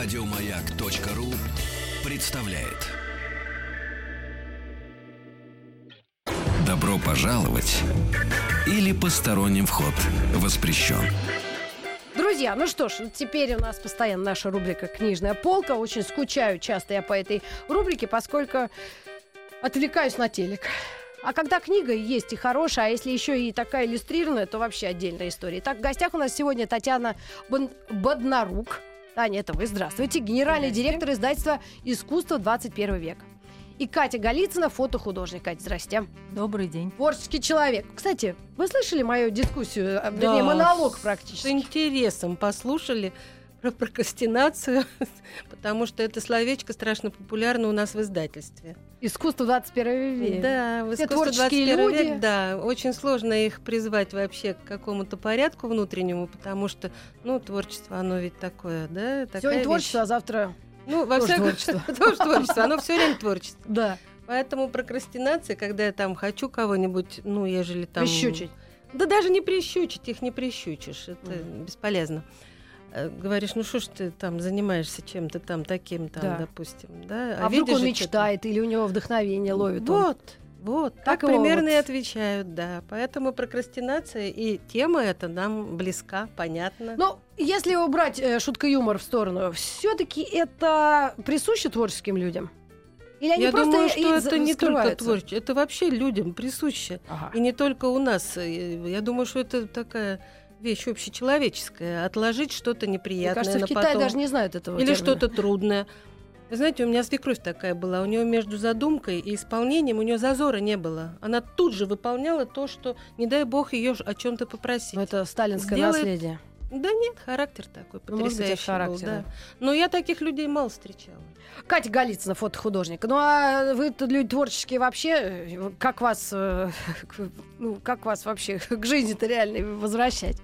Радиомаяк.ру представляет. Добро пожаловать или посторонним вход воспрещен. Друзья, ну что ж, теперь у нас постоянно наша рубрика «Книжная полка». Очень скучаю часто я по этой рубрике, поскольку отвлекаюсь на телек. А когда книга есть и хорошая, а если еще и такая иллюстрированная, то вообще отдельная история. Так, в гостях у нас сегодня Татьяна Бон- Боднарук. Таня, это вы, здравствуйте. Генеральный директор издательства «Искусство 21 век». И Катя Голицына, фотохудожник. Катя, здрасте. Добрый день. Творческий человек. Кстати, вы слышали мою дискуссию, а, вернее, монолог С практически? интересом послушали про прокрастинацию, потому что это словечко страшно популярно у нас в издательстве. Искусство 21 века. Да, в искусство творческие 21 люди. век, да, очень сложно их призвать вообще к какому-то порядку внутреннему, потому что, ну, творчество, оно ведь такое, да, такая Сегодня вещь. творчество, а завтра... Ну, во тоже всяком творчество. тоже творчество, оно все время творчество. Да. Поэтому прокрастинация, когда я там хочу кого-нибудь, ну, ежели там... Прищучить. Да даже не прищучить, их не прищучишь, это бесполезно. Э, Говоришь, ну что ж ты там занимаешься чем-то там таким, там, Да. допустим, да? А, вдруг видишь он мечтает, или у него вдохновение ловит он. Вот, вот, Так так, примерно вот. и отвечают, да. Поэтому прокрастинация и тема эта нам близка, понятна. Ну, если убрать э, шутка юмор в сторону, все-таки это присуще творческим людям? Или они Я просто думаю, что это не только творчество, это вообще людям присуще. Ага. И не только у нас. Я думаю, что это такая вещь общечеловеческая. Отложить что-то Мне неприятное кажется, в на Китае потом. даже не знают этого Или термина. что-то трудное. Вы знаете, у меня свекровь такая была. У нее между задумкой и исполнением у нее зазора не было. Она тут же выполняла то, что, не дай бог, ее о чем-то попросить. Ну, это сталинское Сделает- наследие. Да нет, характер такой Ну, может быть, потрясающий был, характера. да. Но я таких людей мало встречала. Катя Голицына, фотохудожник. Ну, а вы люди творческие вообще. Как вас, э, ну, как вас вообще к жизни-то реальной возвращать?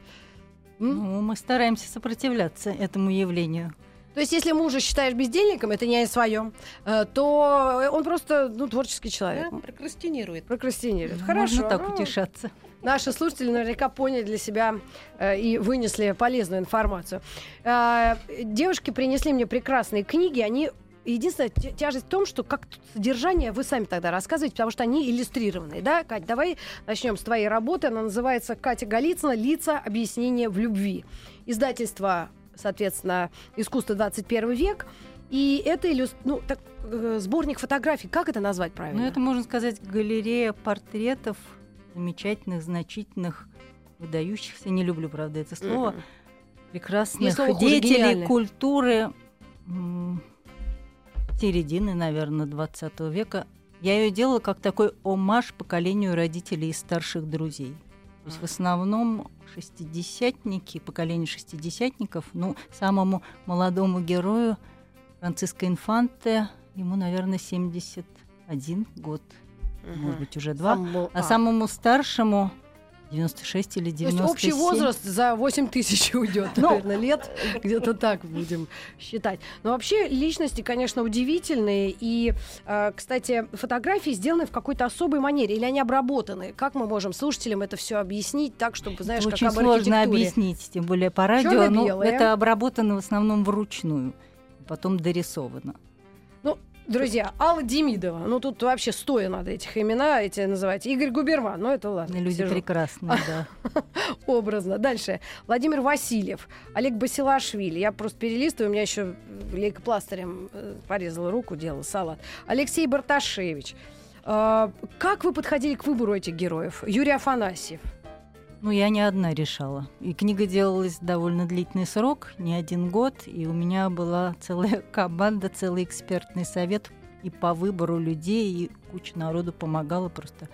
М? Ну, мы стараемся сопротивляться этому явлению. То есть, если мужа считаешь бездельником, это не о своем, э, то он просто ну, творческий человек. Да, прокрастинирует. Прокрастинирует. Можно Хорошо. так ну, утешаться. Наши слушатели наверняка поняли для себя э, и вынесли полезную информацию. Э, девушки принесли мне прекрасные книги. Они Единственная тя- тяжесть в том, что как содержание вы сами тогда рассказываете, потому что они иллюстрированные, да, Кать? Давай начнем с твоей работы. Она называется Катя Голицына «Лица. Объяснения в любви». Издательство, соответственно, «Искусство 21 век». И это иллюс- ну, так, э, сборник фотографий. Как это назвать правильно? Ну, это, можно сказать, галерея портретов замечательных, значительных, выдающихся, не люблю, правда, это слово, Мгм. прекрасных слово деятелей культуры середины, наверное, 20 века. Я ее делала как такой омаж поколению родителей и старших друзей. То есть в основном шестидесятники, поколение шестидесятников, ну, самому молодому герою Франциско Инфанте, ему, наверное, 71 год, может быть, уже два. Самому- А самому старшему 96 или То 97. есть общий возраст за 8 тысяч уйдет, Ну, наверное, лет. Где-то так будем считать. Но вообще личности, конечно, удивительные. И, э, кстати, фотографии сделаны в какой-то особой манере. Или они обработаны? Как мы можем слушателям это все объяснить так, чтобы, знаешь, Это как очень сложно объяснить, тем более по радио. но Чёрно-белое. это обработано в основном вручную, потом дорисовано. Друзья, Алла Демидова. Ну, тут вообще стоя надо этих имена, эти называть. Игорь Губерман. Ну, это ладно. Люди сижу. прекрасные, да. образно. Дальше. Владимир Васильев, Олег Басилашвили. Я просто перелистываю, у меня еще лейкопластырем э, порезала руку, делала салат. Алексей Барташевич. А, как вы подходили к выбору этих героев? Юрий Афанасьев. Ну, я не одна решала. И книга делалась довольно длительный срок, не один год, и у меня была целая команда, целый экспертный совет и по выбору людей, и куча народу помогала просто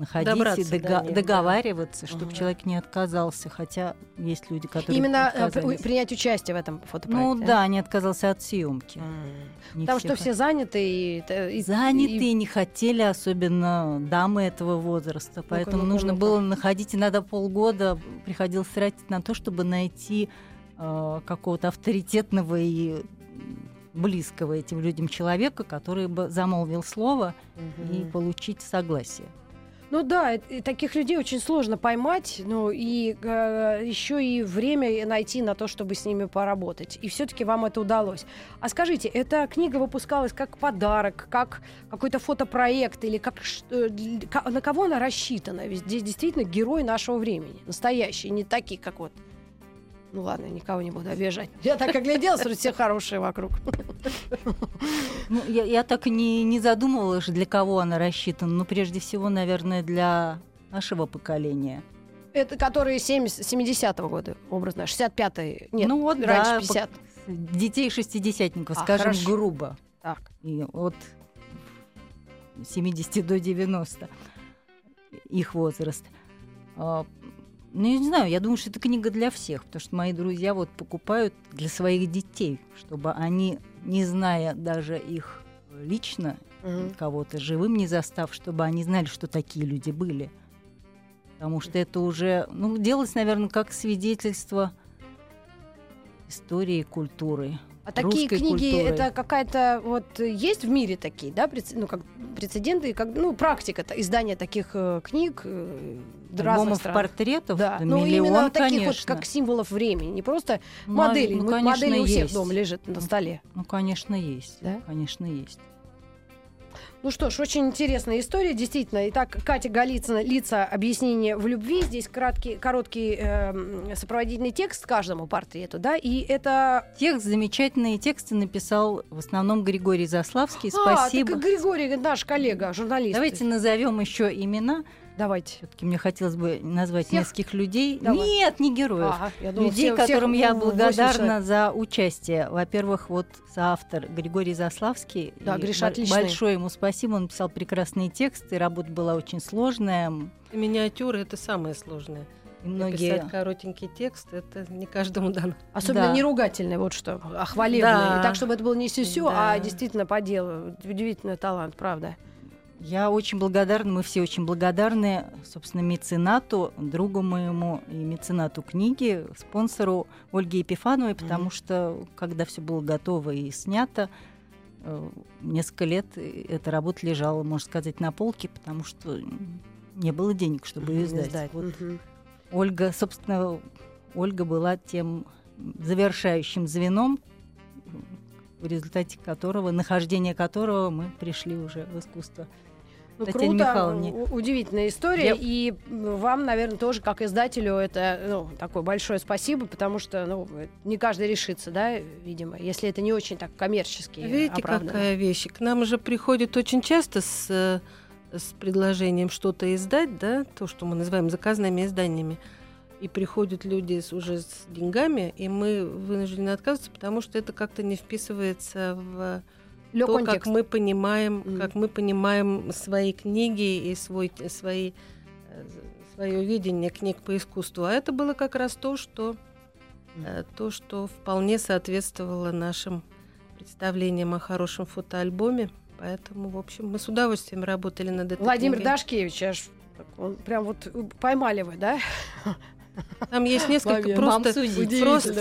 находить Добраться и до дога- да. договариваться, чтобы Мгм. человек не отказался, хотя есть люди, которые Именно э, отказались. при- принять участие в этом фотопроекте. Ну да, не отказался от съемки. М. Потому что все заняты и, и- заняты и- и не хотели, особенно дамы этого возраста. Поэтому ну-ка, нужно ну-ка. было находить, иногда полгода приходилось тратить на то, чтобы найти э, какого-то авторитетного и близкого этим людям человека, который бы замолвил слово и Мгм. получить согласие. Ну да, и таких людей очень сложно поймать, ну и э, еще и время найти на то, чтобы с ними поработать. И все-таки вам это удалось. А скажите, эта книга выпускалась как подарок, как какой-то фотопроект или как э, на кого она рассчитана? Ведь здесь действительно герой нашего времени, настоящий, не такие, как вот. Ну ладно, никого не буду обижать. Я так огляделась, вроде все хорошие вокруг. Ну, я, я так не, не задумывалась, для кого она рассчитана. Ну, прежде всего, наверное, для нашего поколения. Это которые 70, 70-го года, образно, 65-й, нет, ну вот, раньше да, 50 детей шестидесятников, А, скажем хорошо. грубо. Так. И от 70 до 90 их возраст. Ну, я не знаю, я думаю, что это книга для всех, потому что мои друзья вот покупают для своих детей, чтобы они, не зная даже их лично, Мгм. кого-то живым не застав, чтобы они знали, что такие люди были. Потому что это уже, ну, делалось, наверное, как свидетельство истории, культуры. А такие книги, культуры. это какая-то вот есть в мире такие, да, ну как прецеденты, как ну практика издания таких э, книг э, разных странах. портретов, Да, да, ну миллион, именно таких вот как символов времени, не просто Ну, модели. ну, Мы- конечно, модели у всех есть. дома лежит на столе. Ну, конечно, есть. Да? Конечно, есть. Ну что ж, очень интересная история, действительно. Итак, Катя Голицына «Лица. Объяснение в любви». Здесь краткий, короткий эм, сопроводительный текст каждому портрету, да, и это... Текст, замечательные тексты написал в основном Григорий Заславский. А, Спасибо. так Григорий, наш коллега, журналист. Давайте назовем еще имена. Давайте. Все-таки мне хотелось бы назвать Всех? нескольких людей. Давай. Нет, не героев. Ага, я думала, людей, всех- всех, которым я ну, восемь благодарна за участие. Во-первых, вот соавтор Григорий Заславский. Да, Гриша отличный. Большое ему спасибо. Он написал прекрасные тексты. Работа была очень сложная. Миниатюры это самое сложное. И многие... Написать коротенький текст это не каждому дано. Особенно Да. не ругательный, вот что, а хвалебный. Да. Так, чтобы это было не сюсю, Да. а действительно по делу. Удивительный талант, правда. Я очень благодарна, мы все очень благодарны, собственно, меценату, другу моему и меценату книги, спонсору Ольге Епифановой, потому что, когда все было готово и снято, э, несколько лет э, эта работа лежала, можно сказать, на полке, потому что не было денег, чтобы ее издать. Вот Мгм. Ольга, собственно, Ольга была тем завершающим звеном, в результате которого, нахождения которого мы пришли уже в искусство. Ну, Татьяне круто, Михайловне. удивительная история. Я- И вам, наверное, тоже, как издателю, это ну, такое большое спасибо, потому что ну, не каждый решится, да, видимо, если это не очень так коммерчески Видите, оправдано. какая вещь. К нам же приходит очень часто с, э, с предложением что-то издать, да, то, что мы называем заказными изданиями. И приходят люди уже с деньгами, и мы вынуждены отказываться, потому что это как-то не вписывается в Лё то, как контекст. мы понимаем, Мгм. как мы понимаем свои книги и свой, свои, э, свое видение книг по искусству. А это было как раз то, что, э, то, что вполне соответствовало нашим представлениям о хорошем фотоальбоме. Поэтому, в общем, мы с удовольствием работали над этой Владимир книгой. Дашкевич, аж он прям вот э, поймали вы, да? Там есть несколько просто... Просто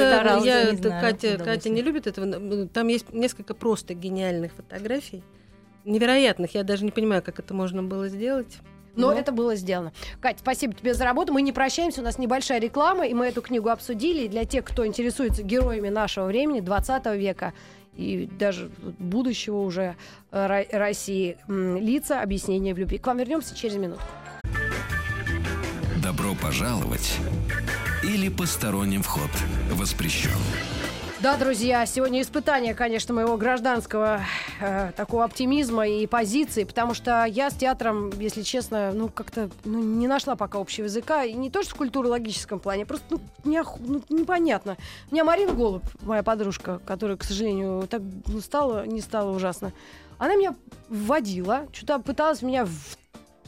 я, не знаю, Катя. Катя не любит этого. но, Там есть несколько просто гениальных фотографий. Невероятных. Я даже не понимаю, как это можно было сделать. Но Ну. это было сделано. Катя, спасибо тебе за работу. Мы не прощаемся, у нас небольшая реклама, и мы эту книгу обсудили. И для тех, кто интересуется героями нашего времени, 20 века и даже будущего уже э, Ро- России, лица объяснения в любви. К вам вернемся через минуту. Добро пожаловать или посторонним вход воспрещен. Да, друзья, сегодня испытание, конечно, моего гражданского э, такого оптимизма и позиции, потому что я с театром, если честно, ну как-то ну, не нашла пока общего языка, и не то что в культурологическом плане, просто ну, неох- ну, непонятно. У меня Марина Голуб, моя подружка, которая, к сожалению, так ну, стала, не стала ужасно, она меня вводила, что-то пыталась меня в-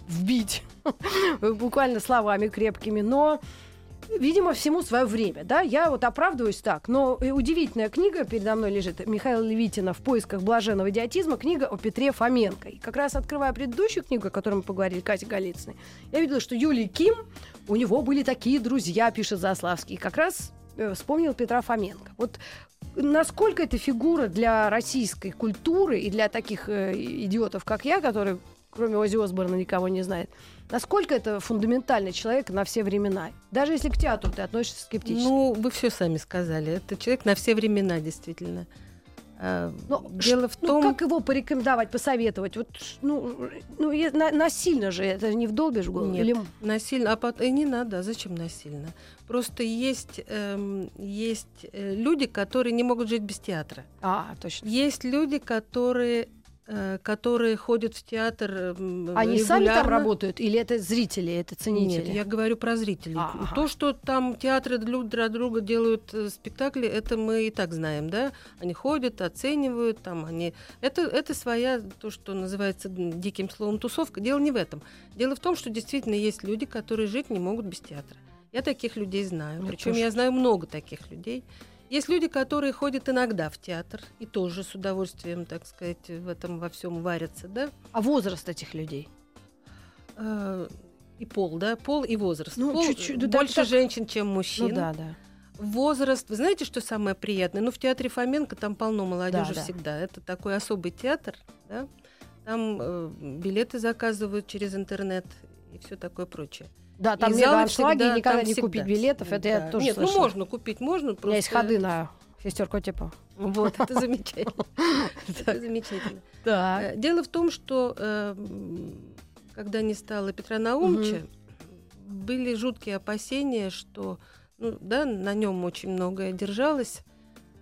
вбить, буквально словами крепкими, но Видимо, всему свое время, да? Я вот оправдываюсь так, но э, удивительная книга передо мной лежит Михаила Левитина «В поисках блаженного идиотизма», книга о Петре Фоменко. И как раз открывая предыдущую книгу, о которой мы поговорили, Катя Голицыной, я видела, что Юлий Ким, у него были такие друзья, пишет Заславский, как раз э, вспомнил Петра Фоменко. Вот насколько эта фигура для российской культуры и для таких э, идиотов, как я, которые кроме Ози Осборна, никого не знает. Насколько это фундаментальный человек на все времена? Даже если к театру ты относишься скептически. Ну, вы все сами сказали. Это человек на все времена, действительно. А, Но Дело в ну, том... как его порекомендовать, посоветовать? Вот, ну, ну на- насильно же это не вдолбишь голову? Нет. Или... Насильно, а пот- э, не надо, а зачем насильно? Просто есть, эм, есть э, люди, которые не могут жить без театра. А, точно. Есть люди, которые, которые ходят в театр эм, Они сами там регулярно. работают? Или это зрители, это ценители? Нет, я говорю про зрителей. Ага. То, что там театры друг для друга делают э, спектакли, это мы и так знаем, да? Они ходят, оценивают, там они. Это, это своя, то, что называется диким словом тусовка. Дело не в этом. Дело в том, что действительно есть люди, которые жить не могут без театра. Я таких людей знаю. Я Причем я знаю много таких людей. Есть люди, которые ходят иногда в театр и тоже с удовольствием, так сказать, в этом во всем варятся, да? А возраст этих людей? Э, И пол, да, пол и возраст. Ну, Пол, чуть-чуть, да, больше так. женщин, чем мужчин. Ну да, да. Возраст. Вы знаете, что самое приятное? Ну, в театре Фоменко там полно молодежи Да, да. всегда. Это такой особый театр, да. Там э, билеты заказывают через интернет и все такое прочее. Да, там И мега залы аншлаги, всегда- никогда там не всегда. купить билетов, это я Да. тоже Нет, слышала. ну можно купить, можно. У меня есть просто- ходы на сестер Котипа. Вот, это замечательно. Это замечательно. Так. Э, Дело в том, что э, м, когда не стало Петра Наумовича, были жуткие опасения, что ну, да, на нем очень многое держалось.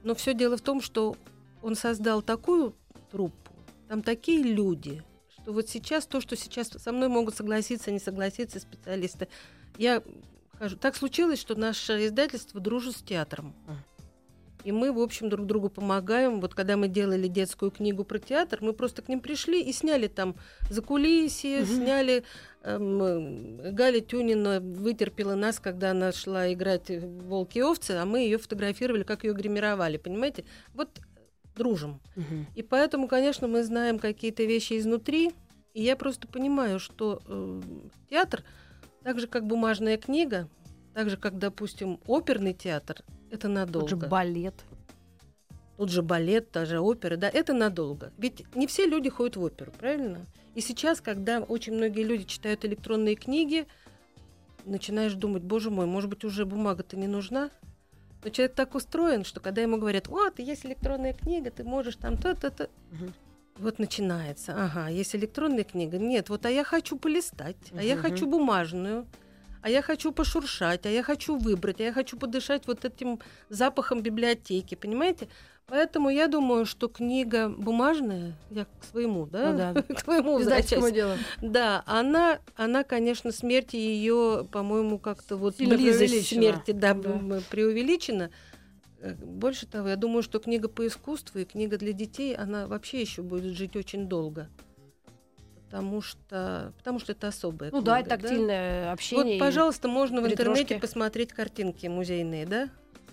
Но все дело в том, что он создал такую труппу, там такие люди, что вот сейчас то, что сейчас со мной могут согласиться, не согласиться специалисты. Я хожу. Так случилось, что наше издательство дружит с театром. И мы, в общем, друг другу помогаем. Вот когда мы делали детскую книгу про театр, мы просто к ним пришли и сняли там закулисье, Мгм. сняли... эм, Галя Тюнина вытерпела нас, когда она шла играть в «Волки и овцы», а мы ее фотографировали, как ее гримировали, понимаете? Вот дружим. Мгм. И поэтому, конечно, мы знаем какие-то вещи изнутри. И я просто понимаю, что э, театр, так же как бумажная книга, так же как, допустим, оперный театр, это надолго. Тот же балет. Тот же балет, та же опера, да, это надолго. Ведь не все люди ходят в оперу, правильно? И сейчас, когда очень многие люди читают электронные книги, начинаешь думать, боже мой, может быть, уже бумага-то не нужна? Но человек так устроен, что когда ему говорят, вот, есть электронная книга, ты можешь там то-то-то, Мгм. вот начинается. Ага, есть электронная книга. Нет, вот а я хочу полистать, а я хочу бумажную, а я хочу пошуршать, а я хочу выбрать, а я хочу подышать вот этим запахом библиотеки, понимаете? Поэтому я думаю, что книга бумажная, я к своему, да, Ну да. к своему возвращаюсь. делу. Да, она, она, конечно, смерти ее, по-моему, как-то вот Сильно близость смерти, да, Да. преувеличена. Э, Больше того, я думаю, что книга по искусству и книга для детей, она вообще еще будет жить очень долго. Потому что, потому что это особая Ну книга. да, и тактильное общение. Вот, пожалуйста, можно в интернете посмотреть картинки музейные, да?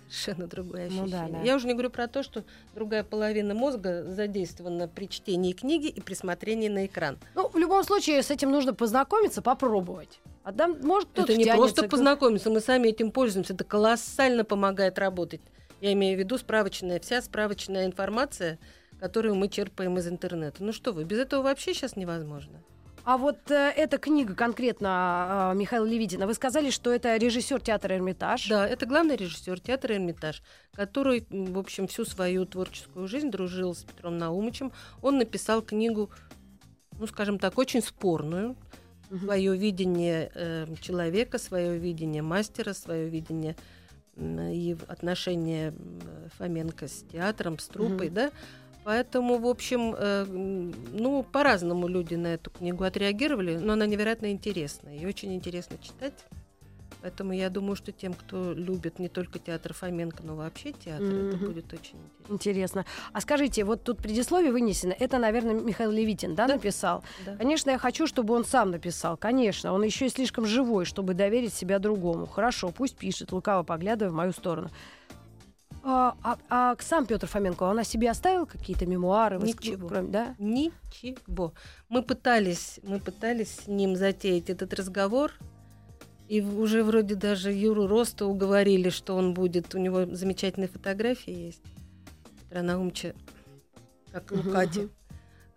Совершенно другое Ну ощущение. да, да. Я уже не говорю про то, что другая половина мозга задействована при чтении книги и при смотрении на экран. Ну, в любом случае, с этим нужно познакомиться, попробовать. А там, может, кто-то это не просто познакомиться, мы сами этим пользуемся. Это колоссально помогает работать. Я имею в виду справочная, вся справочная информация, которую мы черпаем из интернета. Ну что вы, без этого вообще сейчас невозможно. А вот э, эта книга конкретно э, Михаила Левитина, вы сказали, что это режиссер театра Эрмитаж. Да, это главный режиссер театра Эрмитаж, который, в общем, всю свою творческую жизнь дружил с Петром Наумычем. Он написал книгу, ну, скажем так, очень спорную. Мгм. Свое видение э, человека, свое видение мастера, свое видение м, и отношения Фоменко с театром, с труппой, Мгм. да. Поэтому, в общем, э, ну, по-разному люди на эту книгу отреагировали, но она невероятно интересная и очень интересно читать. Поэтому я думаю, что тем, кто любит не только театр Фоменко, но вообще театр, это Мгм. будет очень интересно. Интересно. А скажите, вот тут предисловие вынесено. Это, наверное, Михаил Левитин, да, Да. написал? Да. Конечно, я хочу, чтобы он сам написал. Конечно, он еще и слишком живой, чтобы доверить себя другому. Хорошо, пусть пишет, лукаво поглядывая в мою сторону. А, а- а сам Петр Фоменко, он о себе оставил какие-то мемуары? Ничего. кроме- да? Ничего. Мы пытались, мы пытались с ним затеять этот разговор, и уже вроде даже Юру Роста уговорили, что он будет. У него замечательные фотографии есть. Петра Наумча, как и у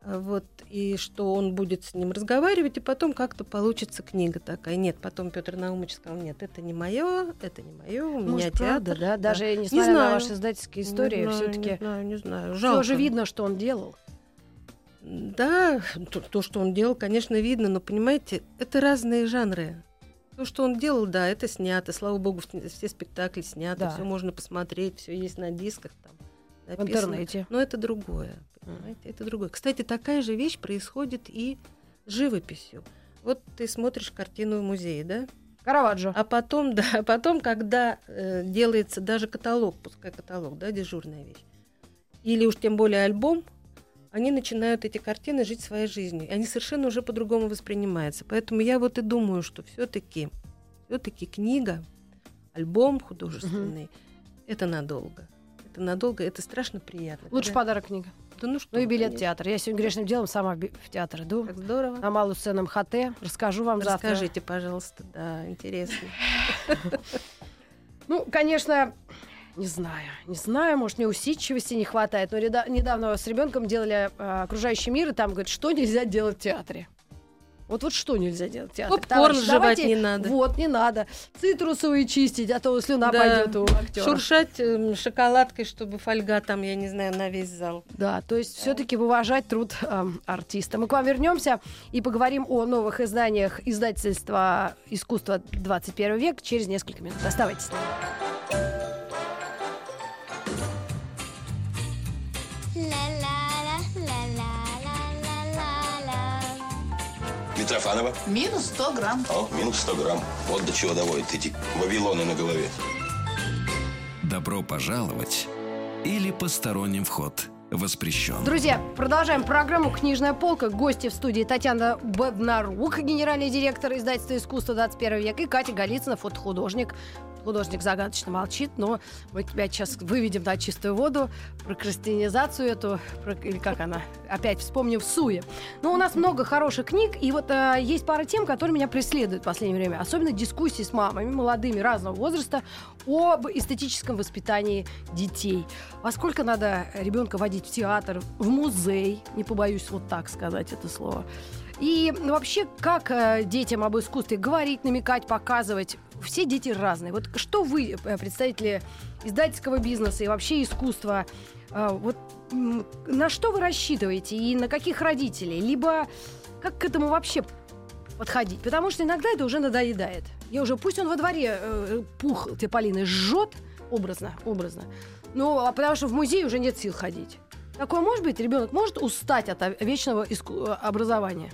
Вот, и что он будет с ним разговаривать, и потом как-то получится книга такая. Нет, потом Петр Наумович сказал, нет, это не мое, это не мое, у меня Может, театр. правда, да? Даже Не несмотря на знаю. ваши издательские истории, не все-таки Не знаю, не знаю. все Жалко. же видно, что он делал. Да, то, то, что он делал, конечно, видно, но понимаете, это разные жанры. То, что он делал, да, это снято. Слава богу, вс- все спектакли сняты, Да. все можно посмотреть, все есть на дисках там. В написано. интернете. Но это другое, понимаете, это другое. Кстати, такая же вещь происходит и с живописью. Вот ты смотришь картину в музее, да? Караваджо. А потом, да, а потом, когда э, делается даже каталог, пускай каталог, да, дежурная вещь, или уж тем более альбом, они начинают эти картины жить своей жизнью. И они совершенно уже по-другому воспринимаются. Поэтому я вот и думаю, что все-таки все-таки книга, альбом художественный, это надолго. Это надолго, это страшно приятно. Лучший Когда- подарок книга. Да ну что, Ну и билет в конечно, театр. Я сегодня грешным делом сама в в театр иду. Как здорово. На малую сцену МХТ. Расскажу вам завтра. Расскажите, пожалуйста, да, интересно. Ну, конечно, не знаю. Не знаю, может, мне усидчивости не хватает. Но недавно с ребенком делали э, окружающий мир, и там говорят, что нельзя делать в театре. Вот вот что нельзя делать в театре? Попкорн Товарищи, жевать давайте- не надо. Вот, не надо. Цитрусовые чистить, а то слюна Да. пойдет у актера. Шуршать эм, шоколадкой, чтобы фольга там, я не знаю, на весь зал. Да, то есть все-таки уважать труд эм, артиста. Мы к вам вернемся и поговорим о новых изданиях издательства «Искусство 21 век» через несколько минут. Оставайтесь Митрофанова. Минус 100 грамм. О, минус 100 грамм. Вот до чего доводят эти вавилоны на голове. Добро пожаловать или посторонним вход воспрещен. Друзья, продолжаем программу «Книжная полка». Гости в студии Татьяна Боднарук, генеральный директор издательства «Искусство 21 век», и Катя Голицына, фотохудожник. Художник загадочно молчит, но мы тебя сейчас выведем на чистую воду, прокрастинизацию эту, про- или как она, опять вспомним в суе. Но у нас много хороших книг, и вот э, есть пара тем, которые меня преследуют в последнее время. Особенно дискуссии с мамами, молодыми, разного возраста, об эстетическом воспитании детей. Во сколько надо ребенка водить в театр, в музей, не побоюсь вот так сказать это слово. И вообще, как э, детям об искусстве говорить, намекать, показывать. Все дети разные. Вот что вы, э, представители издательского бизнеса и вообще искусства, э, вот на что вы рассчитываете и на каких родителей? Либо как к этому вообще подходить? Потому что иногда это уже надоедает. Я уже, пусть он во дворе э, пух Тополины жжет, образно, образно, ну, а потому что в музей уже нет сил ходить. Такое может быть? Ребенок может устать от вечного иску- э, образования?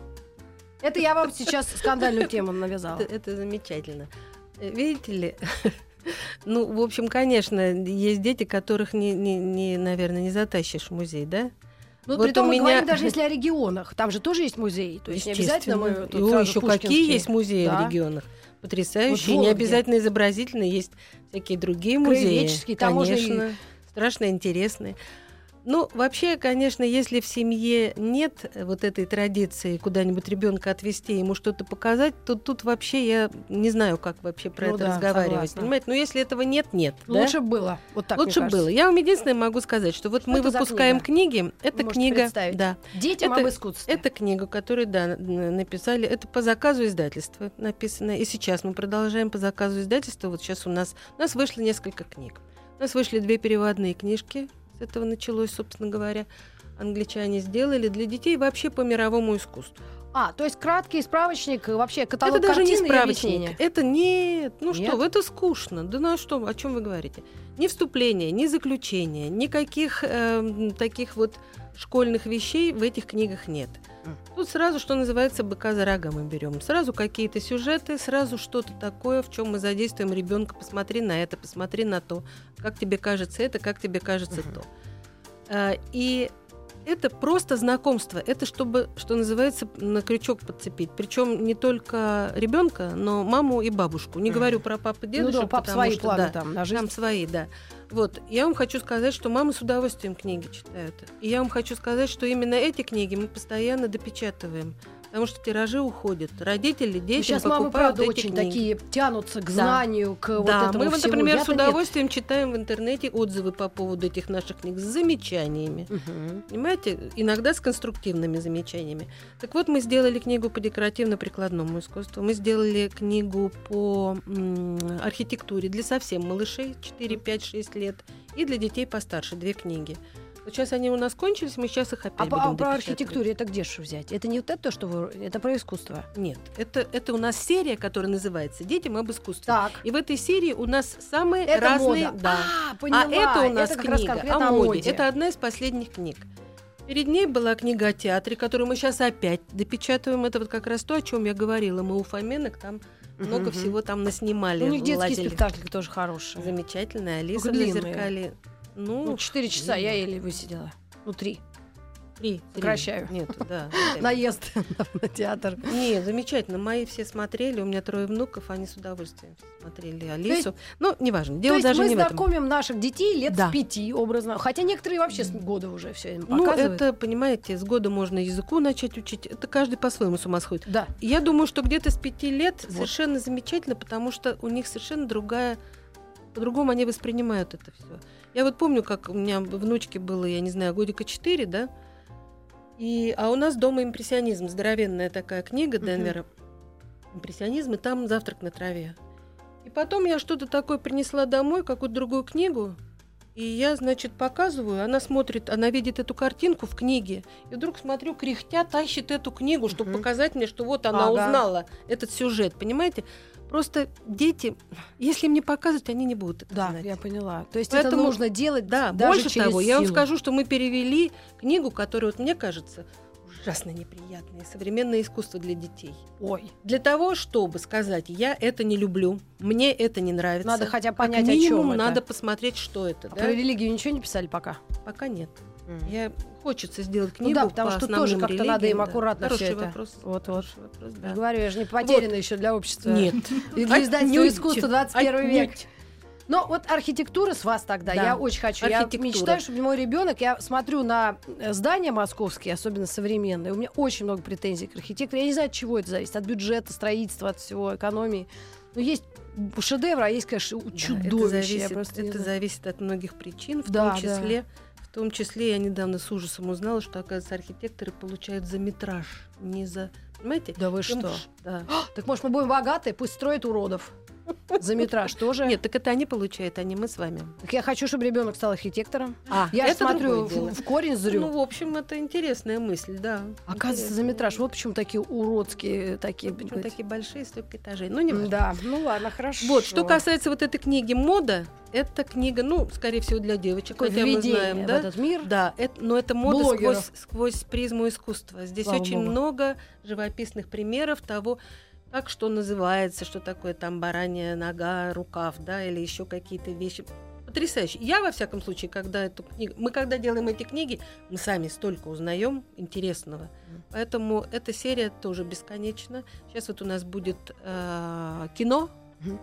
Это я вам сейчас скандальную тему навязала. Это, это замечательно. Э, Видите ли, ну, в общем, конечно, есть дети, которых, не, не, не, наверное, не затащишь в музей, да? Ну, Вот притом у мы меня- говорим даже если о регионах. Там же тоже есть музей. То есть не обязательно мы тут о, сразу еще какие есть музеи Да. в регионах? Потрясающие, Вот не обязательно изобразительные, есть всякие другие музеи. Краеведческие, конечно, страшно интересные. Ну, вообще, конечно, если в семье нет э, вот этой традиции куда-нибудь ребенка отвезти, ему что-то показать, то тут вообще я не знаю, как вообще про Ну это да, разговаривать. согласна. Понимаете? Но если этого нет, нет. да? Лучше б было. Вот так, Лучше было. Я вам единственное могу сказать, что вот Что мы выпускаем книги. Это можете книга, представить? да, Детям Это- об искусстве. это книга, которую, да, написали. Это по заказу издательства написано. И сейчас мы продолжаем по заказу издательства. Вот сейчас у нас, у нас вышло несколько книг. У нас вышли две переводные книжки. С этого началось, собственно говоря. Англичане сделали для детей вообще по мировому искусству. А, то есть краткий справочник, э, вообще каталог это даже не справочник. Это нет. Ну Нет? что, это скучно. Да ну а что, о чем вы говорите? Ни вступления, ни заключения, никаких эм, таких вот школьных вещей в этих книгах нет. Тут сразу, что называется, быка за рога мы берем. Сразу какие-то сюжеты, сразу что-то такое, в чем мы задействуем ребенка. Посмотри на это, посмотри на то. Как тебе кажется это, как тебе кажется то. А, И это просто знакомство. Это чтобы, что называется, на крючок подцепить. Причем не только ребенка, но маму и бабушку. Не говорю про папу и Ну дедушек, да, пап потому свои что, планы да, там на жизнь. там свои, да. Вот, я вам хочу сказать, что мамы с удовольствием книги читают. И я вам хочу сказать, что именно эти книги мы постоянно допечатываем. Потому что тиражи уходят. Родители, дети Сейчас мамы, покупают правда, эти очень книги. такие тянутся к Да. знанию, к вот да, этому мы, вот, всему. например, с Я-то нет. удовольствием читаем в интернете отзывы по поводу этих наших книг с замечаниями. Мгм. Понимаете, иногда с конструктивными замечаниями. Так вот, мы сделали книгу по декоративно-прикладному искусству, мы сделали книгу по м, архитектуре для совсем малышей 4, 5, 6 лет и для детей постарше две книги. Сейчас они у нас кончились, мы сейчас их опять А по, будем а допечатывать. архитектуре это где же взять? Это не вот это, что вы... Это про искусство. Нет, это, это у нас серия, которая называется «Детям об искусстве». Так. И в этой серии у нас самые Это разные... мода. Да. А, поняла. А это у нас раз книга конкретно о моде. Это одна из последних книг. Перед ней была книга о театре, которую мы сейчас опять допечатываем. Это вот как раз то, о чем я говорила. Мы у Фоменок там много Мгм. всего там наснимали. У них детские спектакли тоже хорошие. Замечательная. Алиса на зеркале. Ну, Ну, четыре часа я еле высидела. Ну, три. три. три. Сокращаю. Нет, да. Наезд на театр. Не, замечательно. Мои все смотрели. У меня трое внуков, они с удовольствием смотрели Алису. ну, неважно. Дело даже мы не в этом. знакомим наших детей лет Да. с пяти, образно. Хотя некоторые вообще с года уже все им Ну, показывают. это, понимаете, с года можно языку начать учить. Это каждый по-своему с ума сходит. Да. Я думаю, что где-то с пяти лет Вот. совершенно замечательно, потому что у них совершенно другая... По-другому они воспринимают это все. Я вот помню, как у меня внучке было, я не знаю, годика четыре, да? И, а у нас дома импрессионизм, здоровенная такая книга. Денвера. Импрессионизм, и там завтрак на траве. И потом я что-то такое принесла домой, какую-то другую книгу, и я, значит, показываю, она смотрит, она видит эту картинку в книге, и вдруг смотрю, кряхтя тащит эту книгу, чтобы Мгм. показать мне, что вот она Ага. узнала этот сюжет, понимаете? Просто дети, если им не показывать, они не будут это Да, знать. я поняла. То есть это Поэтому- нужно делать Да, даже больше через того, я вам силу. скажу, что мы перевели книгу, которая, вот мне кажется, ужасно неприятная, современное искусство для детей. Ой, Для того, чтобы сказать, я это не люблю, мне это не нравится. надо хотя бы как понять, о минимум, чем это. надо посмотреть, что это. А да? Про религию ничего не писали пока? Пока нет. Я хочется сделать Ну книгу да, потому по что тоже как-то надо им да. аккуратно Хороший всё это. вопрос. Вот, вот. хороший вопрос, да. говорю, я же не потеряна еще для общества. Нет. И для издательства искусства 21 век. Но вот архитектура с вас тогда. Да. Я очень хочу. Я мечтаю, чтобы мой ребенок, я смотрю на э, здания московские, особенно современные. У меня очень много претензий к архитектору. Я не знаю, от чего это зависит. От бюджета, строительства, от всего, экономии. Но есть шедевры, а есть, конечно, Да, чудовища. Это, зависит, это зависит от многих причин, в Да, том числе. В том числе я недавно с ужасом узнала, что, оказывается, архитекторы получают за метраж, не за... Понимаете? Да вы Им что? Да. Так может мы будем богатые, пусть строят уродов. За метраж тоже. Нет, так это они получают, а не мы с вами. Так я хочу, чтобы ребенок стал архитектором. А, Я это смотрю в, в корень зрю. Ну, в общем, это интересная мысль, да. Оказывается, за метраж. Вот почему такие уродские такие. Понимаете. такие большие, столько этажей. Ну, не важно. Да, ну ладно, хорошо. Вот, что касается вот этой книги «Мода», это книга, ну, скорее всего, для девочек, Такое хотя мы знаем, в да? этот мир. Да, это, но это мода Блогеров. сквозь, сквозь призму искусства. Здесь Слава очень богу. много живописных примеров того, как что называется, что такое там баранья нога, рукав, да, или еще какие-то вещи. Потрясающе. Я, во всяком случае, когда эту книгу... Мы когда делаем эти книги, мы сами столько узнаем интересного. Поэтому эта серия тоже бесконечна. Сейчас вот у нас будет э, кино.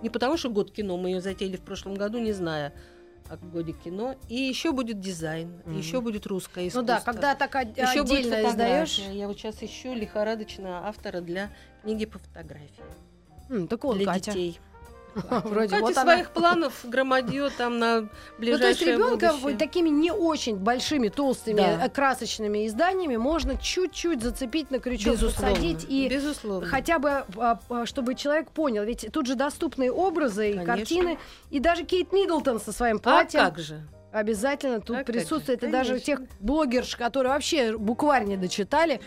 Не потому что год кино, мы ее затеяли в прошлом году, не зная о годе кино. И еще будет дизайн, Мгм. еще будет русское Ну искусство. да, когда так од- еще отдельно издаешь. Я вот сейчас ищу лихорадочно автора для книги по фотографии. М, так вот, для Катя. детей. Вроде Катя вот она. своих планов громадье там на Ну, то есть ближайшее ребенка будущее. такими не очень большими, толстыми, Да. э, красочными изданиями можно чуть-чуть зацепить на крючок, Безусловно. посадить и Безусловно. хотя бы, а, а, чтобы человек понял. Ведь тут же доступные образы и Конечно. картины. И даже Кейт Миддлтон со своим А платьем как же? обязательно тут А присутствует. И даже у тех блогерш, которые вообще букварь не дочитали.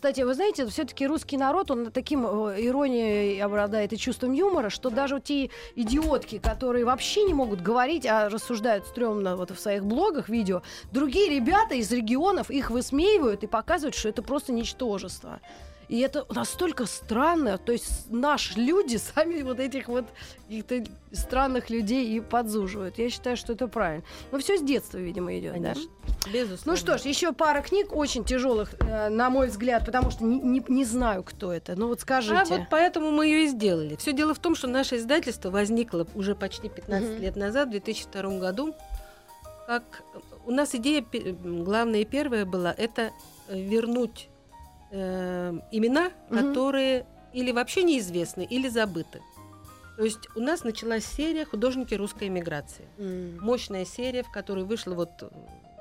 Кстати, вы знаете, все-таки русский народ, он таким э, иронией обладает и чувством юмора, что даже вот те идиотки, которые вообще не могут говорить, а рассуждают стрёмно вот в своих блогах, видео, другие ребята из регионов их высмеивают и показывают, что это просто ничтожество. И это настолько странно, то есть наши люди сами вот этих вот каких-то странных людей и подзуживают. Я считаю, что это правильно. Но все с детства, видимо, идет. Да? Конечно. Безусловно. Ну что ж, еще пара книг очень тяжелых, э, на мой взгляд, потому что не, не- не знаю, кто это. Ну вот скажите. А вот поэтому мы ее и сделали. Все дело в том, что наше издательство возникло уже почти 15 Мгм. лет назад, в 2002 году. Как у нас идея главная и первая была это э, вернуть э, имена, Мгм. которые или вообще неизвестны, или забыты. То есть у нас началась серия «Художники русской эмиграции». Мощная серия, в которой вышло вот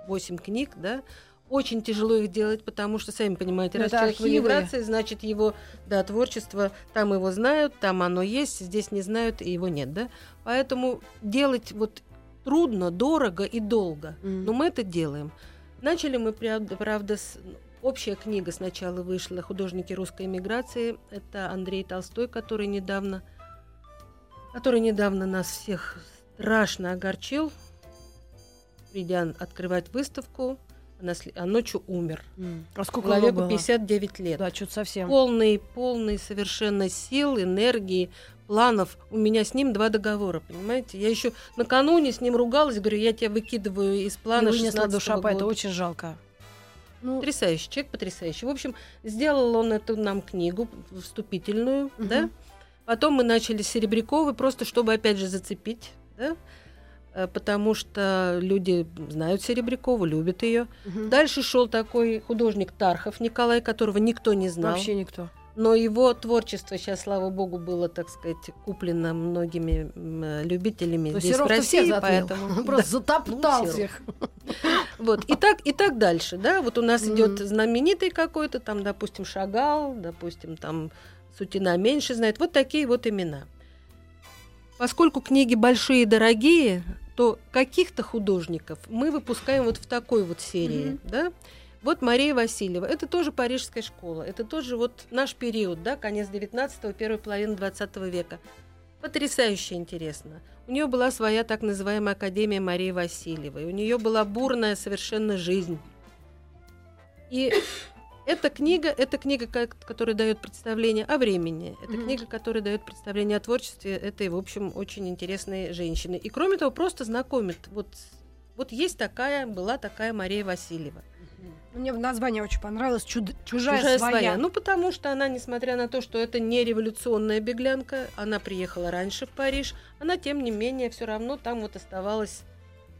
8 книг, да. Очень тяжело их делать, потому что, сами понимаете, Ну, раз человек в эмиграции, значит, его, да, творчество, там его знают, там оно есть, здесь не знают, и его нет, да. Поэтому делать вот трудно, дорого и долго. Мгм. Но мы это делаем. Начали мы, правда, с... Общая книга сначала вышла «Художники русской эмиграции». Это Андрей Толстой, который недавно, который недавно нас всех страшно огорчил, придя открывать выставку, а, на сли- а ночью умер. А сколько Человеку было? 59 лет. Да, что-то совсем. Полный, полный совершенно сил, энергии, планов. У меня с ним два договора, понимаете? Я еще накануне с ним ругалась, говорю, я тебя выкидываю из плана вынесла 16 душа, года. это очень жалко. Ну, Потрясающий, человек потрясающий. В общем, сделал он эту нам книгу вступительную, Мгм. да. Потом мы начали с Серебряковой, просто чтобы опять же зацепить, да. Э, Потому что люди знают Серебрякову, любят ее. мгм. Дальше шел такой художник Тархов Николай, которого никто не знал. вообще никто. Но его творчество сейчас, слава богу, было, так сказать, куплено многими э, любителями То есть здесь, в всех России, затмил. поэтому... Просто затоптал Ну, всех. Вот, и так, и так дальше, да, вот у нас Мгм. идет знаменитый какой-то, там, допустим, Шагал, допустим, там, Сутина меньше знает, вот такие вот имена. Поскольку книги большие и дорогие, то каких-то художников мы выпускаем вот в такой вот серии, Мгм. да. Вот Мария Васильева, это тоже парижская школа, это тоже вот наш период, да, конец 19-го, первая половина 20 века. Потрясающе интересно. У нее была своя так называемая Академия Марии Васильевой. У нее была бурная совершенно жизнь. И эта книга, эта книга, которая дает представление о времени, это Мгм. книга, которая дает представление о творчестве этой, в общем, очень интересной женщины. И кроме того, просто знакомит. Вот, вот есть такая, была такая Мария Васильева. Мне название очень понравилось. Чуд- Чужая, своя. Ну, потому что она, несмотря на то, что это не революционная беглянка, она приехала раньше в Париж, она, тем не менее, все равно там вот оставалась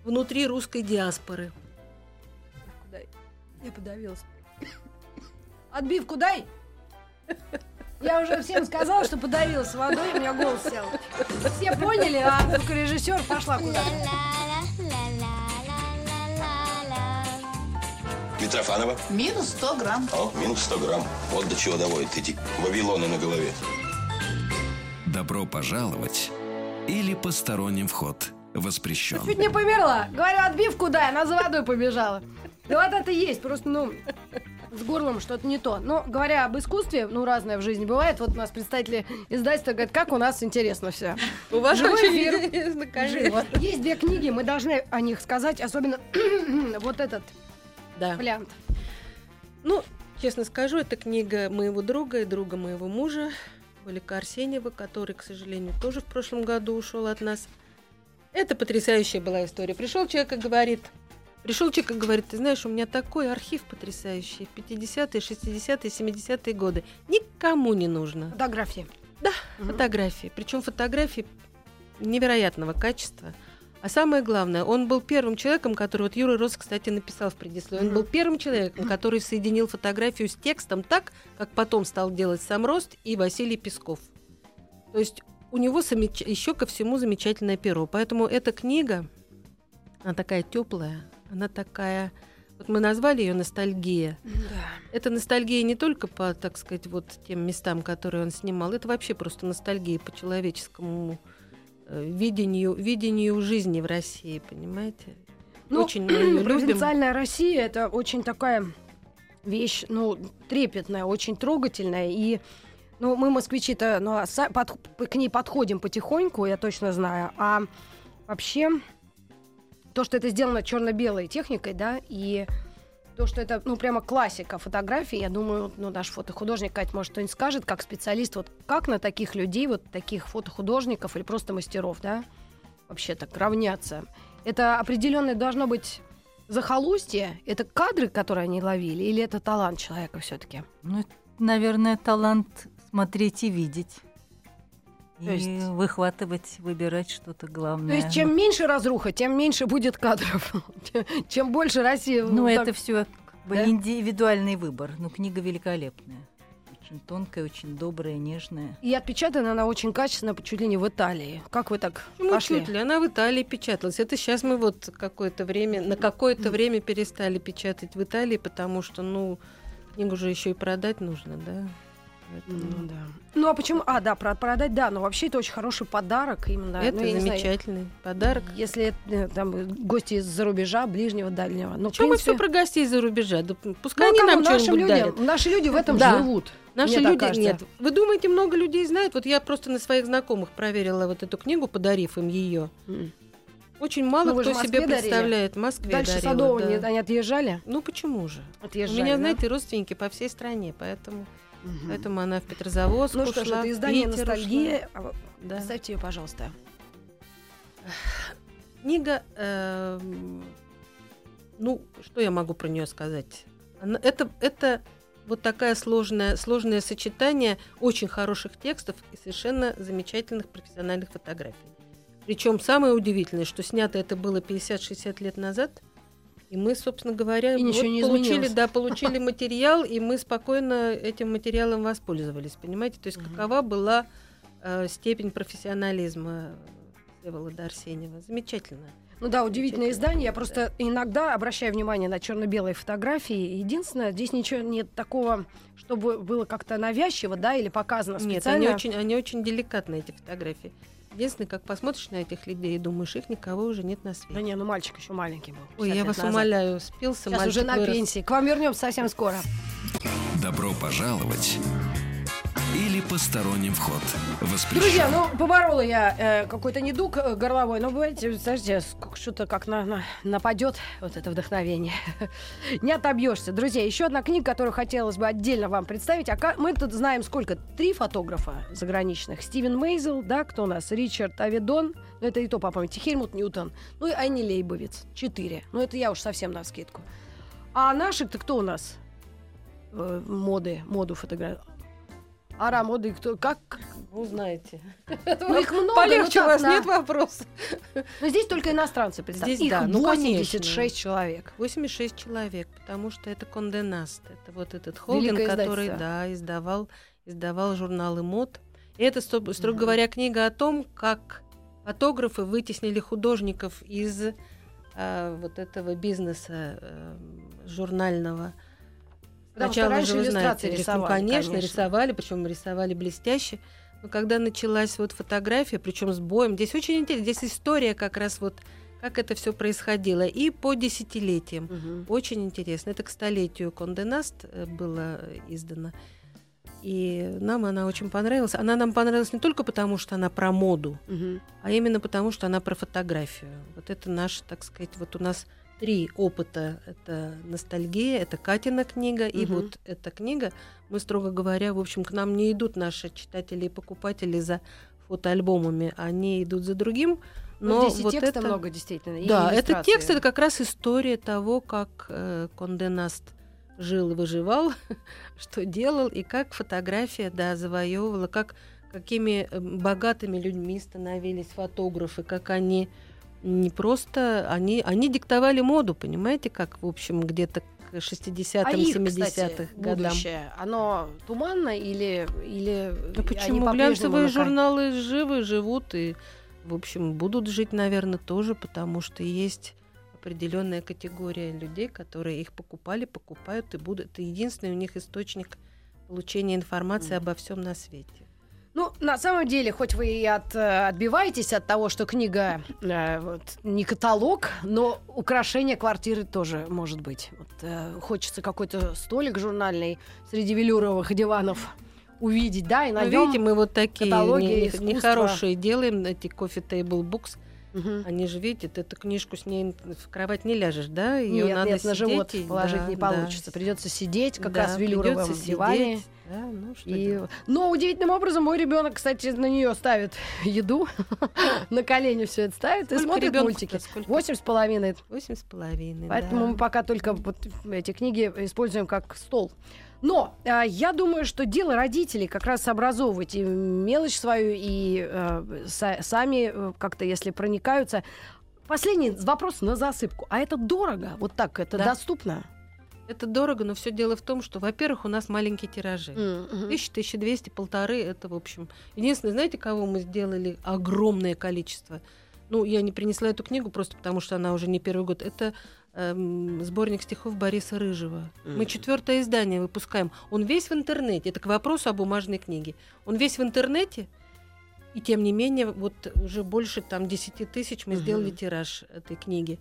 внутри русской диаспоры. Куда? Я подавилась. Отбивку дай! Я уже всем сказала, что подавилась водой, у меня голос сел. Все поняли, а звукорежиссер пошла куда Митрофанова? Минус 100 грамм. О, минус 100 грамм. Вот до чего доводят эти вавилоны на голове. Добро пожаловать или посторонним вход воспрещен. Чуть не померла. Говорю, отбивку дай, она за водой побежала. Да вот это есть, просто, ну, с горлом что-то не то. Но говоря об искусстве, ну, разное в жизни бывает. Вот у нас представители издательства говорят, как у нас интересно все. У вас Живой очень эфир. интересно, конечно. Есть две книги, мы должны о них сказать, особенно вот этот Да. вариант. Ну, честно скажу, это книга моего друга и друга моего мужа, Валика Арсеньева, который, к сожалению, тоже в прошлом году ушел от нас. Это потрясающая была история. Пришел человек и говорит, пришел человек и говорит, ты знаешь, у меня такой архив потрясающий, 50-е, 60-е, 70-е годы. Никому не нужно. Фотографии. Мгм. Фотографии. Причем фотографии невероятного качества. А самое главное, он был первым человеком, который, вот Юра Рос, кстати, написал в предисловии, он был первым человеком, который соединил фотографию с текстом так, как потом стал делать сам Рост и Василий Песков. То есть у него еще ко всему замечательное перо. Поэтому эта книга, она такая теплая, она такая... Вот мы назвали ее «Ностальгия». Да. Это ностальгия не только по, так сказать, вот тем местам, которые он снимал, это вообще просто ностальгия по человеческому видению, видению жизни в России, понимаете? Ну, Очень мы любим. провинциальная Россия это очень такая вещь, ну, трепетная, очень трогательная. И ну, мы, москвичи-то, ну, а под- к ней подходим потихоньку, я точно знаю. А вообще, то, что это сделано черно-белой техникой, да, и то, что это, ну, прямо классика фотографии, я думаю, ну, наш фотохудожник, Кать, может, что-нибудь скажет, как специалист, вот как на таких людей, вот таких фотохудожников или просто мастеров, да, вообще так равняться. Это определенное должно быть захолустье, это кадры, которые они ловили, или это талант человека все-таки? Ну, это, наверное, талант смотреть и видеть. То и есть- выхватывать, выбирать что-то главное. То есть чем меньше разруха, тем меньше будет кадров. Чем больше Россия... Ну, так- это все Да? индивидуальный выбор, но книга великолепная. Очень тонкая, очень добрая, нежная. И отпечатана она очень качественно, чуть ли не в Италии. Как вы так Почему пошли? чуть ли? Она в Италии печаталась. Это сейчас мы вот какое-то время, на какое-то время перестали печатать в Италии, потому что, ну, книгу же еще и продать нужно, да? Поэтому Ну да. Ну а почему? А, да, про продать, да, но вообще это очень хороший подарок именно. Это ну, не знаю, замечательный подарок. Если э, там гости из-за рубежа, ближнего, дальнего. Ну, в Почему мы принципе, все про гостей за рубежа? Да ну, пускай а они нам что-нибудь дарят. Наши люди в этом Да. живут. Наши мне люди кажется. нет. Вы думаете, много людей знают? Вот я просто на своих знакомых проверила вот эту книгу, подарив им ее. Очень мало Ну, кто себе дарили? представляет. В Москве Дальше Садового да. не- они отъезжали? Ну почему же? Отъезжали, У меня, да? знаете, родственники по всей стране, поэтому, Мгм. поэтому она в Петрозаводск Ну что ж, ушла, это издание ушла. «Ностальгия». А, Да. Представьте ее, пожалуйста. Книга, эм, ну, что я могу про нее сказать? Она- это, это вот такая сложная, сложное сочетание очень хороших текстов и совершенно замечательных профессиональных фотографий. Причем самое удивительное, что снято это было 50-60 лет назад, и мы, собственно говоря, И ничего не получили, изменилось. да, получили материал, и мы спокойно этим материалом воспользовались, понимаете? То есть Мгм. какова была э, степень профессионализма Всеволода Арсеньева? Замечательно. Ну да, удивительное издание. Я просто иногда обращаю внимание на черно-белые фотографии. Единственное, здесь ничего нет такого, чтобы было как-то навязчиво, да, или показано Нет, специально. они очень, они очень деликатные, эти фотографии. Единственное, как посмотришь на этих людей и думаешь, их никого уже нет на свете. Да не, ну мальчик еще маленький был. Ой, 50 я вас назад. умоляю, спился, Сейчас мальчик уже на вырос. пенсии. К вам вернемся совсем скоро. Добро пожаловать или посторонним вход воспрещен. Друзья, ну поборола я э, какой-то недуг э, горловой, но знаете, ск- что-то как на, на- нападет вот это вдохновение. Не отобьешься. Друзья, еще одна книга, которую хотелось бы отдельно вам представить. Ока- Мы тут знаем сколько? Три фотографа заграничных. Стивен Мейзел, да, кто у нас? Ричард Авидон, ну это и то по памяти, Хельмут Ньютон, ну и Айни Лейбовиц. Четыре. Ну это я уж совсем на скидку. А наших-то кто у нас? Э, моды, моду фотографии. Ара моды, кто, как, Ну, знаете. ну, их много, Полегче ну, у вас так, нет на- вопросов. Но здесь только иностранцы, представьте. Здесь Их да, ну, 86 конечно. человек. 86 человек, потому что это Конденаст. Это вот этот холдинг, Великое который, да, издавал, издавал журналы мод. И это, строго говоря, книга о том, как фотографы вытеснили художников из а, вот этого бизнеса э, журнального. Потому что Сначала раньше же, вы иллюстрации знаете, рисовали, конечно, конечно. рисовали, причем рисовали блестяще. Но когда началась вот фотография, причем с боем, здесь очень интересно, здесь история как раз вот как это все происходило и по десятилетиям. Очень интересно. Это к столетию Конденаст э, было издано. И нам она очень понравилась. Она нам понравилась не только потому, что она про моду, Мгм. а именно потому, что она про фотографию. Вот это наш, так сказать, вот у нас три опыта. Это ностальгия, это Катина книга, и Мгм. вот эта книга. Мы, строго говоря, в общем, к нам не идут наши читатели и покупатели за фотоальбомами, они идут за другим. Но Но здесь и вот текста это... много, действительно. и Да, это текст, это как раз история того, как э, Конденаст жил и выживал, что делал, и как фотография, да, завоевывала, как какими э, богатыми людьми становились фотографы, как они не просто, они, они диктовали моду, понимаете, как, в общем, где-то к 60-м, А их, 70-х кстати, годам. будущее, оно туманно или, или они почему? Глянцевые на журналы живы, живут и, в общем, будут жить, наверное, тоже, потому что есть определенная категория людей, которые их покупали, покупают и будут. Это единственный у них источник получения информации Мгм. обо всем на свете. Ну, на самом деле, хоть вы и от, э, отбиваетесь от того, что книга э, вот, не каталог, но украшение квартиры тоже может быть. Вот, э, хочется какой-то столик журнальный среди велюровых диванов увидеть, да, и Ну, найдем. видите, мы вот такие каталоги не- не- нехорошие делаем, эти кофе table books. Мгм. Они же, видите, ты эту книжку с ней в кровать не ляжешь, да? Ее Нет, надо нет, на живот и- положить да, не да. получится. Придется сидеть как Да, раз в велюровом диване. сидеть. Да, ну, что И... делать? Но удивительным образом мой ребенок, кстати, на нее ставит еду, на колени все это ставит и Сколько смотрит ребёнку-то? мультики. Восемь с половиной. Восемь с половиной. Поэтому да. мы пока только вот эти книги используем как стол. Но а, я думаю, что дело родителей как раз образовывать и мелочь свою, и э, са- сами э, как-то, если проникаются. Последний вопрос на засыпку. А это дорого? Вот так это Да. доступно? Это дорого, но все дело в том, что, во-первых, у нас маленькие тиражи. Тысяча, тысяча двести, полторы, это, в общем... Единственное, знаете, кого мы сделали огромное количество? Ну, я не принесла эту книгу просто потому, что она уже не первый год. Это эм, сборник стихов Бориса Рыжего. Мы Мгм. четвертое издание выпускаем. Он весь в интернете. Это к вопросу о бумажной книге. Он весь в интернете, и тем не менее, вот уже больше там 10 тысяч мы Мгм. сделали тираж этой книги.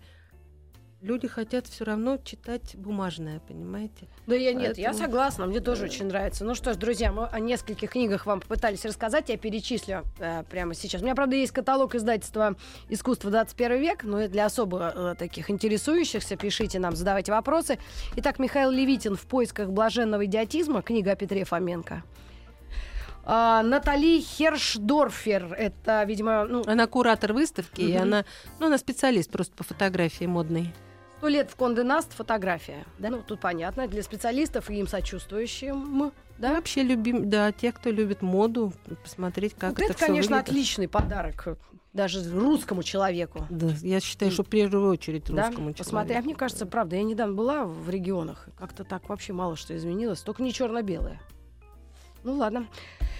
Люди хотят все равно читать бумажное, понимаете? Да я нет, я Поэтому- согласна, мне тоже очень нравится. Ну что ж, друзья, мы о нескольких книгах вам попытались рассказать, я перечислю э, прямо сейчас. У меня, правда, есть каталог издательства «Искусство 21 век», но это для особо э, таких интересующихся. Пишите нам, задавайте вопросы. Итак, Михаил Левитин «В поисках блаженного идиотизма», книга о Петре Фоменко. А, Натали Хершдорфер, это, видимо, ну, Она куратор выставки, и Мгм. она, ну, она специалист просто по фотографии модной. «Сто лет в Конде Наст. Фотография». Да? Ну, тут понятно, для специалистов и им сочувствующим. Да, вообще любим, да, те, кто любит моду, посмотреть, как Вот это, это, конечно, выглядит. отличный подарок э, даже русскому человеку. Да, я считаю, что в первую очередь Да? русскому Посмотри, а человеку. мне кажется, правда, я недавно была в регионах, как-то так вообще мало что изменилось, только не черно-белое. Ну ладно.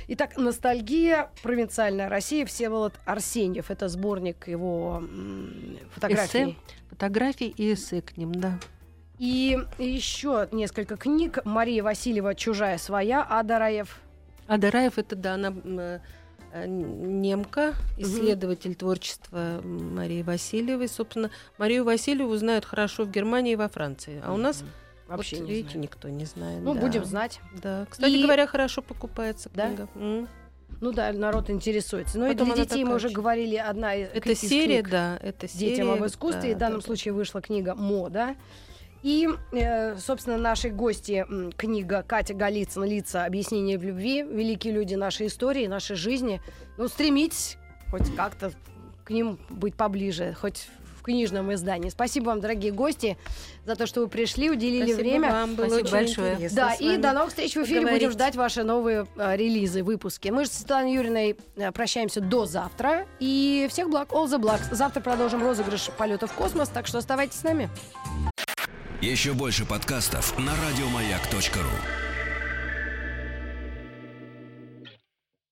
Итак, «Ностальгия. Провинциальная Россия». Всеволод Арсеньев. Это сборник его м, фотографий. Фотографии и эссе к ним, да. И еще несколько книг. Мария Васильева «Чужая своя», Ада Раев. А Дараев это, да, она э, э, немка, исследователь творчества Марии Васильевой. Собственно, Марию Васильеву знают хорошо в Германии и во Франции. А у нас, Вообще вот, не видите, знаю. никто не знает. Ну, да. будем знать. Да. Кстати И- говоря, хорошо покупается Да? книга. Ну да, народ интересуется. Ну и Потом для она детей мы уже говорили, одна из Это серия, книг да, это серия. детям об искусстве. и в да, данном да, случае вышла книга «Мода». И, э, собственно, нашей гости книга Катя Голицын «Лица. Объяснение в любви. Великие люди нашей истории, нашей жизни». Ну, стремитесь хоть как-то к ним быть поближе, хоть книжном издании. Спасибо вам, дорогие гости, за то, что вы пришли, уделили Спасибо время. вам, было Спасибо очень большое. Да, с и вами до новых встреч в эфире. Будем поговорить. ждать ваши новые э, релизы, выпуски. Мы же с Светланой Юриной э, прощаемся до завтра. И всех благ. All the blacks. Завтра продолжим розыгрыш полета в космос, так что оставайтесь с нами. Еще больше подкастов на радиомаяк.ру.